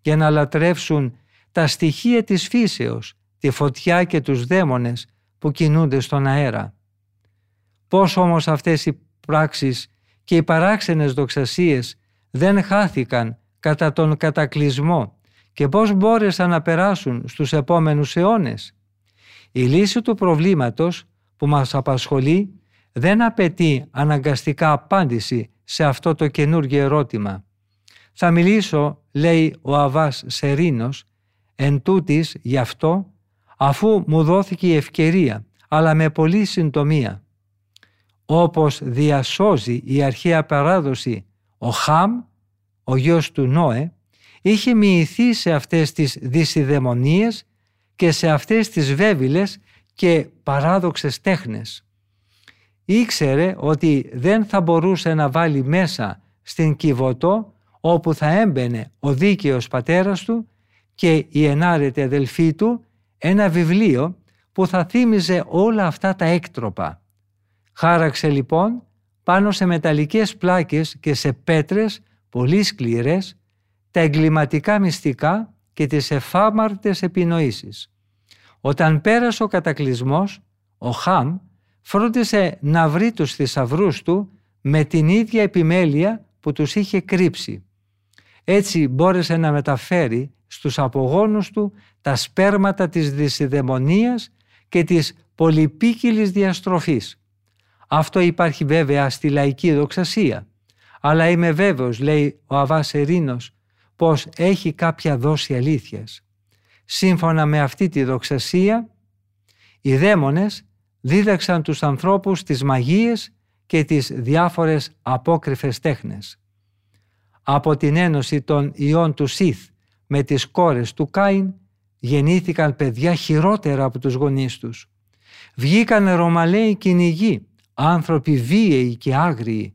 S1: και να λατρεύσουν τα στοιχεία της φύσεως, τη φωτιά και τους δαίμονες που κινούνται στον αέρα. Πώς όμως αυτές οι πράξεις και οι παράξενες δοξασίες δεν χάθηκαν κατά τον κατακλυσμό και πώς μπόρεσαν να περάσουν στους επόμενους αιώνες; Η λύση του προβλήματος που μας απασχολεί δεν απαιτεί αναγκαστικά απάντηση σε αυτό το καινούργιο ερώτημα. Θα μιλήσω, λέει ο Αβάς Σερίνος, εν τούτης γι' αυτό, αφού μου δόθηκε η ευκαιρία, αλλά με πολύ συντομία. Όπως διασώζει η αρχαία παράδοση ο Χαμ, ο γιος του Νόε, είχε μοιηθεί σε αυτές τις δυσιδαιμονίες και σε αυτές τις βέβηλες και παράδοξες τέχνες. Ήξερε ότι δεν θα μπορούσε να βάλει μέσα στην Κιβωτό όπου θα έμπαινε ο δίκαιος πατέρας του και η ενάρετη αδελφή του ένα βιβλίο που θα θύμιζε όλα αυτά τα έκτροπα. Χάραξε λοιπόν πάνω σε μεταλλικές πλάκες και σε πέτρες πολύ σκληρές τα εγκληματικά μυστικά και τις εφάμαρτες επινοήσεις. Όταν πέρασε ο κατακλυσμός, ο Χαμ φρόντισε να βρει τους θησαυρούς του με την ίδια επιμέλεια που τους είχε κρύψει. Έτσι μπόρεσε να μεταφέρει στους απογόνους του τα σπέρματα της δυσιδαιμονίας και της πολυπίκυλης διαστροφής. Αυτό υπάρχει βέβαια στη λαϊκή δοξασία. Αλλά είμαι βέβαιος, λέει ο Αβάς Ερήνος, πως έχει κάποια δόση αλήθειας. Σύμφωνα με αυτή τη δοξασία, οι δαίμονες δίδαξαν τους ανθρώπους τις μαγείες και τις διάφορες απόκριφες τέχνες. Από την ένωση των ιών του Σιθ με τις κόρες του Κάιν γεννήθηκαν παιδιά χειρότερα από τους γονείς τους. Βγήκαν Ρωμαλαίοι κυνηγοί, άνθρωποι βίαιοι και άγριοι,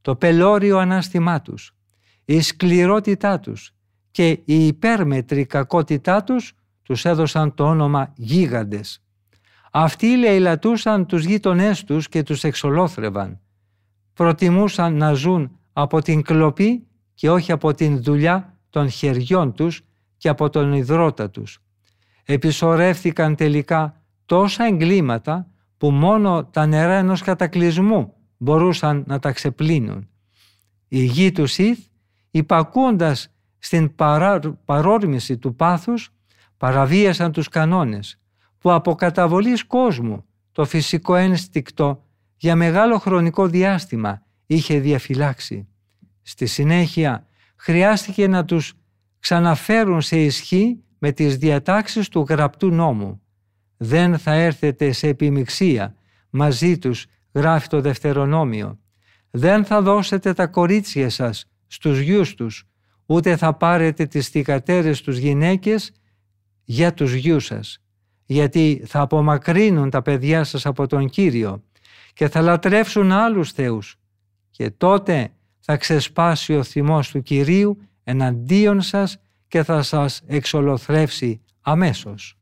S1: το πελώριο ανάστημά τους, η σκληρότητά τους και η υπέρμετρη κακότητά τους τους έδωσαν το όνομα γίγαντες. Αυτοί λαιλατούσαν τους γείτονές τους και τους εξολόθρευαν. Προτιμούσαν να ζουν από την κλοπή και όχι από την δουλειά των χεριών τους και από τον υδρότα τους. Επισορεύθηκαν τελικά τόσα εγκλήματα που μόνο τα νερά ενός κατακλυσμού μπορούσαν να τα ξεπλύνουν. Η γη του Σιθ, υπακούντας στην παρά, παρόρμηση του πάθους, παραβίασαν τους κανόνες που από καταβολής κόσμου το φυσικό ένστικτο για μεγάλο χρονικό διάστημα είχε διαφυλάξει. Στη συνέχεια χρειάστηκε να τους ξαναφέρουν σε ισχύ με τις διατάξεις του γραπτού νόμου. Δεν θα έρθετε σε επιμιξία μαζί τους, γράφει το Δευτερονόμιο. Δεν θα δώσετε τα κορίτσια σας στους γιους τους, ούτε θα πάρετε τις θηκατέρες τους γυναίκες για τους γιους σας γιατί θα απομακρύνουν τα παιδιά σας από τον Κύριο και θα λατρεύσουν άλλους θεούς και τότε θα ξεσπάσει ο θυμός του Κυρίου εναντίον σας και θα σας εξολοθρεύσει αμέσως.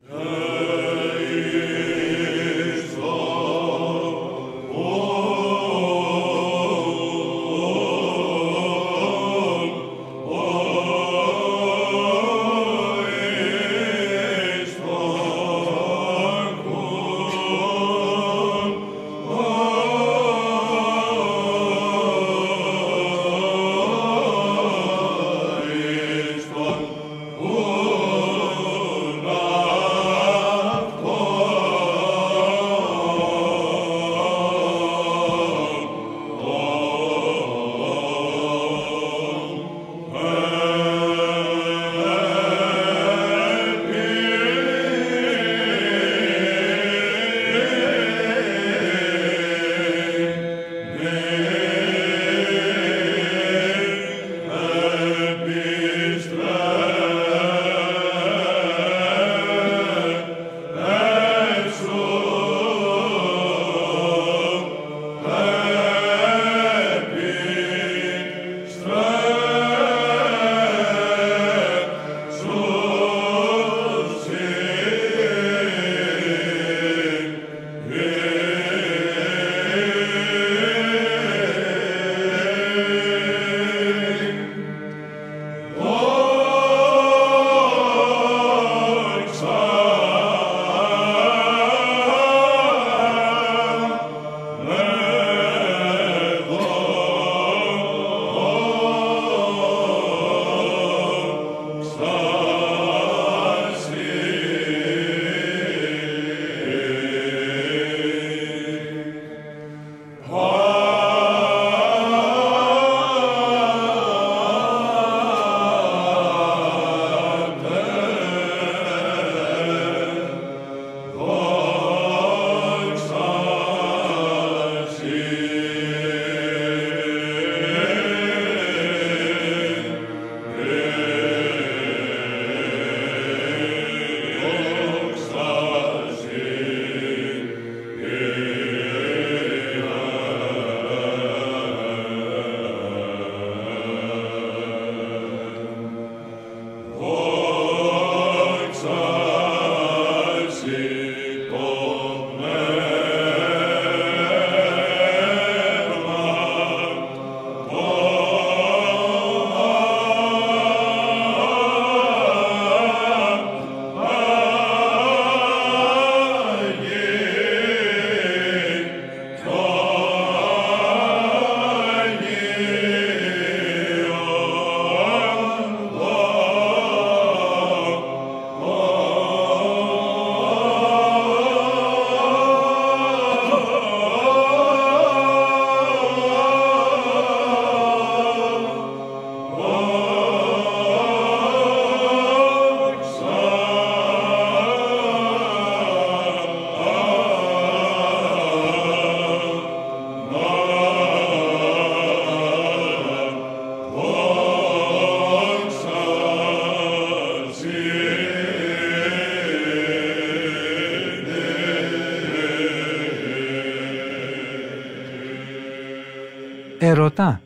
S1: Ερωτά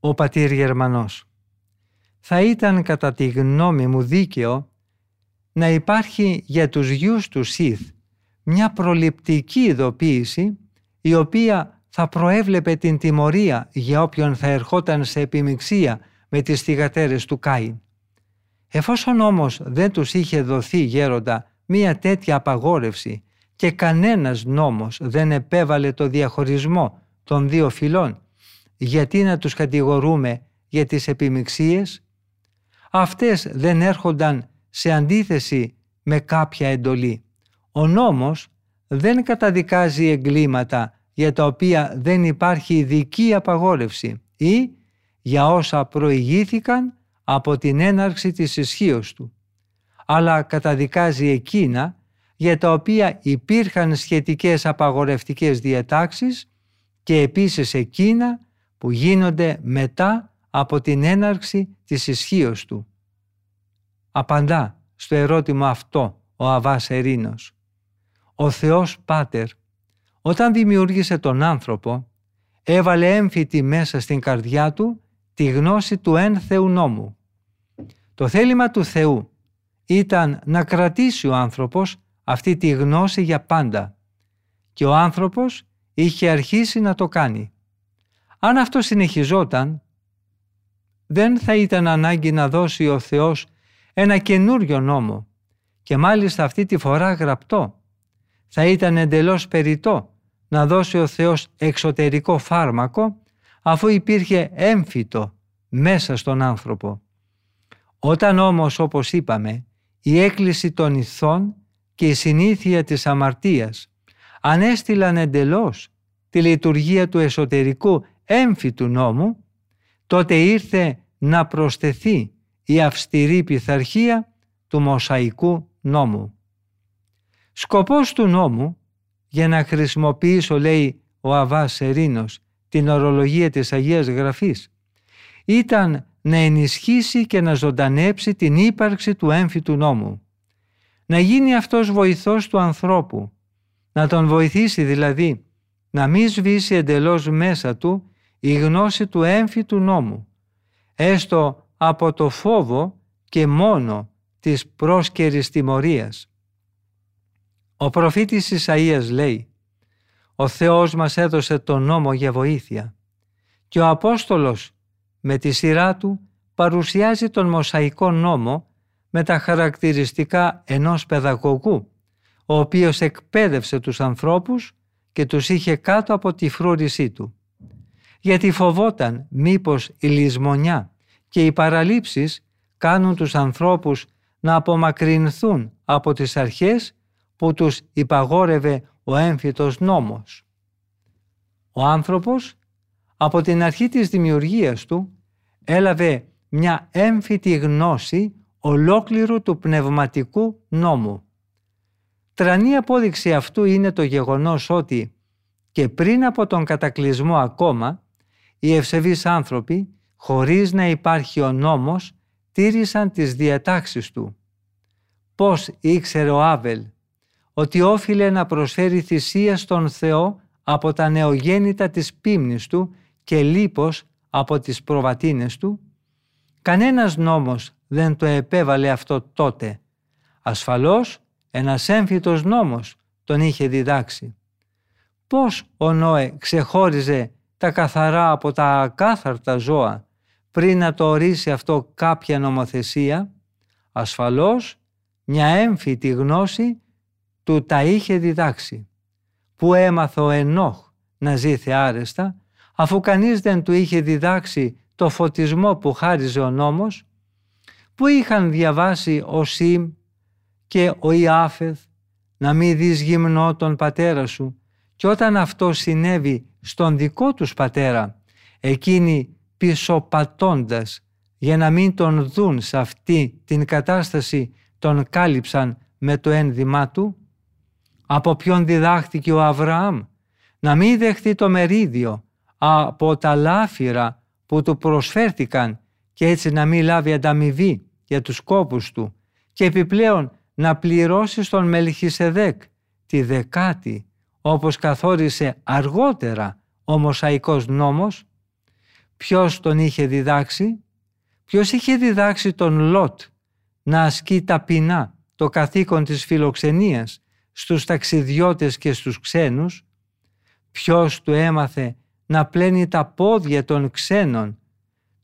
S1: ο πατήρ Γερμανός. Θα ήταν κατά τη γνώμη μου δίκαιο να υπάρχει για τους γιους του Σιθ μια προληπτική ειδοποίηση η οποία θα προέβλεπε την τιμωρία για όποιον θα ερχόταν σε επιμηξία με τις θυγατέρες του Κάιν. Εφόσον όμως δεν τους είχε δοθεί γέροντα μία τέτοια απαγόρευση και κανένας νόμος δεν επέβαλε το διαχωρισμό των δύο φυλών, γιατί να τους κατηγορούμε για τις επιμηξίες, αυτές δεν έρχονταν σε αντίθεση με κάποια εντολή. Ο νόμος δεν καταδικάζει εγκλήματα για τα οποία δεν υπάρχει ειδική απαγόρευση ή για όσα προηγήθηκαν από την έναρξη της ισχύως του, αλλά καταδικάζει εκείνα για τα οποία υπήρχαν σχετικές απαγορευτικές διατάξεις και επίσης εκείνα που γίνονται μετά από την έναρξη της ισχύως του. Απαντά στο ερώτημα αυτό ο Αβάς Ερήνος. Ο Θεός Πάτερ όταν δημιούργησε τον άνθρωπο έβαλε έμφυτη μέσα στην καρδιά του τη γνώση του εν Θεού νόμου. Το θέλημα του Θεού ήταν να κρατήσει ο άνθρωπος αυτή τη γνώση για πάντα και ο άνθρωπος είχε αρχίσει να το κάνει. Αν αυτό συνεχιζόταν, δεν θα ήταν ανάγκη να δώσει ο Θεός ένα καινούριο νόμο και μάλιστα αυτή τη φορά γραπτό. Θα ήταν εντελώς περιττό να δώσει ο Θεός εξωτερικό φάρμακο αφού υπήρχε έμφυτο μέσα στον άνθρωπο. Όταν όμως όπως είπαμε η έκκληση των ηθών και η συνήθεια της αμαρτίας ανέστηλαν εντελώς τη λειτουργία του εσωτερικού έμφυτου νόμου, τότε ήρθε να προσθεθεί η αυστηρή πειθαρχία του Μοσαϊκού νόμου. Σκοπός του νόμου, για να χρησιμοποιήσω λέει ο Αβάς Σερίνος την ορολογία της Αγίας Γραφής, ήταν να ενισχύσει και να ζωντανέψει την ύπαρξη του έμφυτου νόμου. Να γίνει αυτός βοηθός του ανθρώπου, να τον βοηθήσει δηλαδή να μην σβήσει εντελώς μέσα του η γνώση του έμφυτου νόμου, έστω από το φόβο και μόνο της πρόσκαιρης τιμωρίας. Ο προφήτης Ισαΐας λέει «Ο Θεός μας έδωσε τον νόμο για βοήθεια» και ο Απόστολος με τη σειρά του παρουσιάζει τον Μοσαϊκό νόμο με τα χαρακτηριστικά ενός παιδαγωγού, ο οποίος εκπαίδευσε τους ανθρώπους και τους είχε κάτω από τη φρούρησή του. Γιατί φοβόταν μήπως η λησμονιά και οι παραλήψεις κάνουν τους ανθρώπους να απομακρυνθούν από τις αρχές που τους υπαγόρευε ο έμφυτος νόμος. Ο άνθρωπος από την αρχή της δημιουργίας του έλαβε μια έμφυτη γνώση ολόκληρου του πνευματικού νόμου. Τρανή απόδειξη αυτού είναι το γεγονός ότι και πριν από τον κατακλυσμό ακόμα οι ευσεβείς άνθρωποι χωρίς να υπάρχει ο νόμος τήρησαν τις διατάξεις του. Πώς ήξερε ο Άβελ ότι όφιλε να προσφέρει θυσία στον Θεό από τα νεογέννητα της πίμνης του και λίπος από τις προβατίνες του; Κανένας νόμος δεν το επέβαλε αυτό τότε. Ασφαλώς ένας έμφυτος νόμος τον είχε διδάξει. Πώς ο Νόε ξεχώριζε τα καθαρά από τα ακάθαρτα ζώα πριν να το ορίσει αυτό κάποια νομοθεσία, ασφαλώς μια έμφυτη γνώση του τα είχε διδάξει. Που έμαθε ο Ενόχ να ζει θεάρεστα αφού κανείς δεν του είχε διδάξει το φωτισμό που χάριζε ο νόμος, που είχαν διαβάσει ο Σιμ και ο Ιάφεθ να μην δεις γυμνό τον πατέρα σου και όταν αυτό συνέβη στον δικό τους πατέρα, εκείνοι πισωπατώντας για να μην τον δουν σε αυτή την κατάσταση τον κάλυψαν με το ένδυμά του. Από ποιον διδάχτηκε ο Αβραάμ να μην δεχτεί το μερίδιο από τα λάφυρα που του προσφέρθηκαν και έτσι να μην λάβει ανταμοιβή για τους κόπους του και επιπλέον να πληρώσει στον Μελχισεδέκ τη δεκάτη όπως καθόρισε αργότερα ο Μοσαϊκός νόμος ποιος τον είχε διδάξει. Ποιος είχε διδάξει τον Λότ να ασκεί ταπεινά το καθήκον της φιλοξενίας στους ταξιδιώτες και στους ξένους. Ποιος του έμαθε να πλένει τα πόδια των ξένων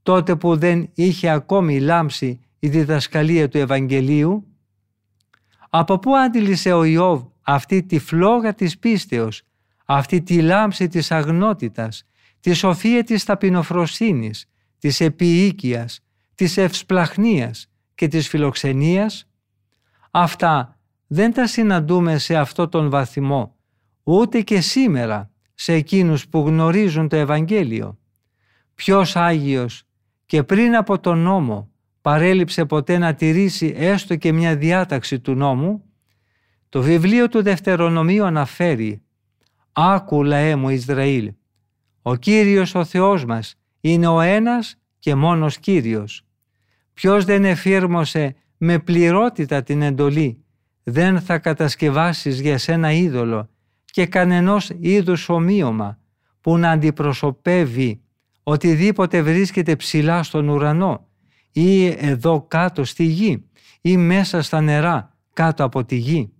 S1: τότε που δεν είχε ακόμη λάμψει η διδασκαλία του Ευαγγελίου. Από πού άντιλησε ο Ιώβ αυτή τη φλόγα της πίστεως, αυτή τη λάμψη της αγνότητας, τη σοφία της ταπεινοφροσύνης, της επίοικιας, της ευσπλαχνίας και της φιλοξενίας. Αυτά δεν τα συναντούμε σε αυτό τον βαθμό, ούτε και σήμερα σε εκείνους που γνωρίζουν το Ευαγγέλιο. Ποιος Άγιος και πριν από τον νόμο παρέλειψε ποτέ να τηρήσει έστω και μια διάταξη του νόμου, το βιβλίο του Δευτερονομίου αναφέρει «Άκου λαέ μου Ισραήλ, ο Κύριος ο Θεός μας είναι ο ένας και μόνος Κύριος. Ποιος δεν εφήρμοσε με πληρότητα την εντολή, δεν θα κατασκευάσεις για σένα είδωλο και κανενός είδους ομοίωμα που να αντιπροσωπεύει οτιδήποτε βρίσκεται ψηλά στον ουρανό ή εδώ κάτω στη γη ή μέσα στα νερά κάτω από τη γη.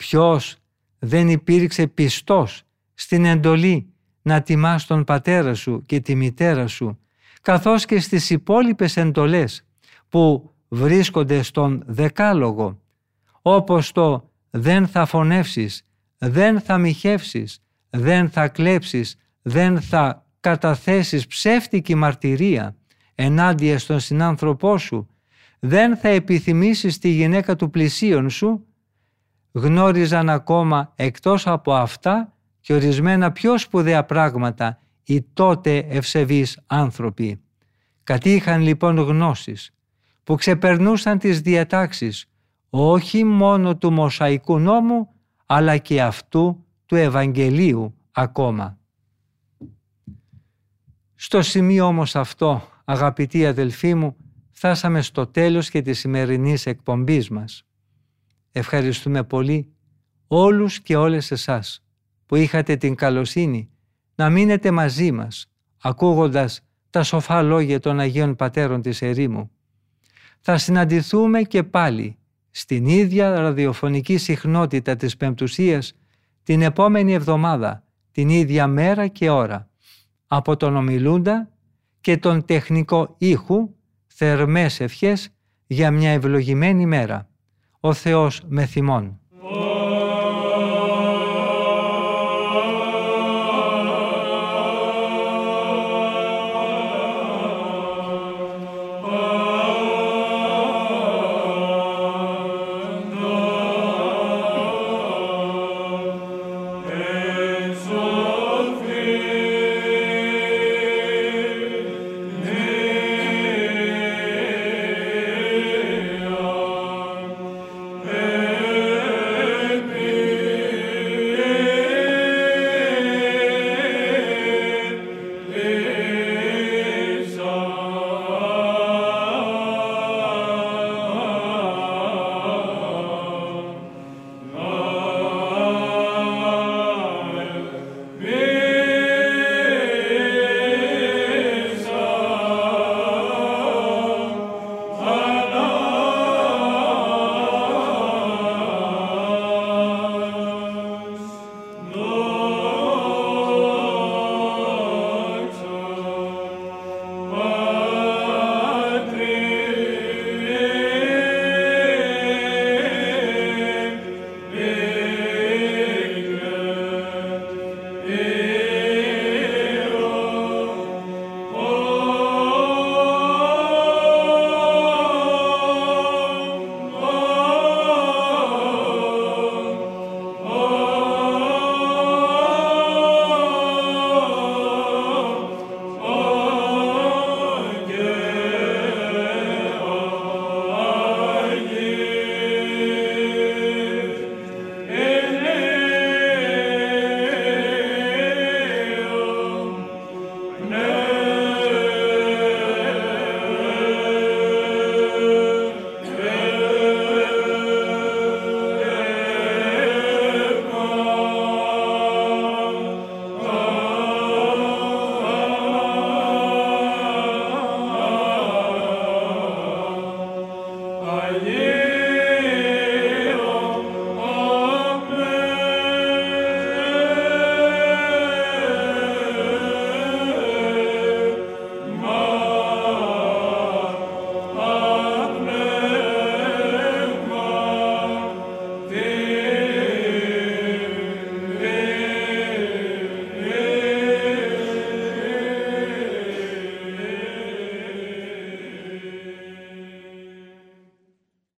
S1: Ποιος δεν υπήρξε πιστός στην εντολή να τιμάς τον πατέρα σου και τη μητέρα σου καθώς και στις υπόλοιπες εντολές που βρίσκονται στον δεκάλογο όπως το δεν θα φωνεύσεις, δεν θα μοιχεύσεις, δεν θα κλέψεις, δεν θα καταθέσεις ψεύτικη μαρτυρία ενάντια στον συνάνθρωπό σου, δεν θα επιθυμήσεις τη γυναίκα του πλησίον σου, γνώριζαν ακόμα εκτός από αυτά και ορισμένα πιο σπουδαία πράγματα οι τότε ευσεβείς άνθρωποι. Κατήχαν λοιπόν γνώσεις που ξεπερνούσαν τις διατάξεις όχι μόνο του Μοσαϊκού νόμου αλλά και αυτού του Ευαγγελίου ακόμα. Στο σημείο όμως αυτό, αγαπητοί αδελφοί μου, φτάσαμε στο τέλος και της σημερινής εκπομπής μας. Ευχαριστούμε πολύ όλους και όλες εσάς που είχατε την καλοσύνη να μείνετε μαζί μας, ακούγοντας τα σοφά λόγια των Αγίων Πατέρων της Ερήμου. Θα συναντηθούμε και πάλι στην ίδια ραδιοφωνική συχνότητα της Πεμπτουσίας την επόμενη εβδομάδα, την ίδια μέρα και ώρα από τον ομιλούντα και τον τεχνικό ήχου θερμές ευχές για μια ευλογημένη μέρα. Ο Θεός με θυμών.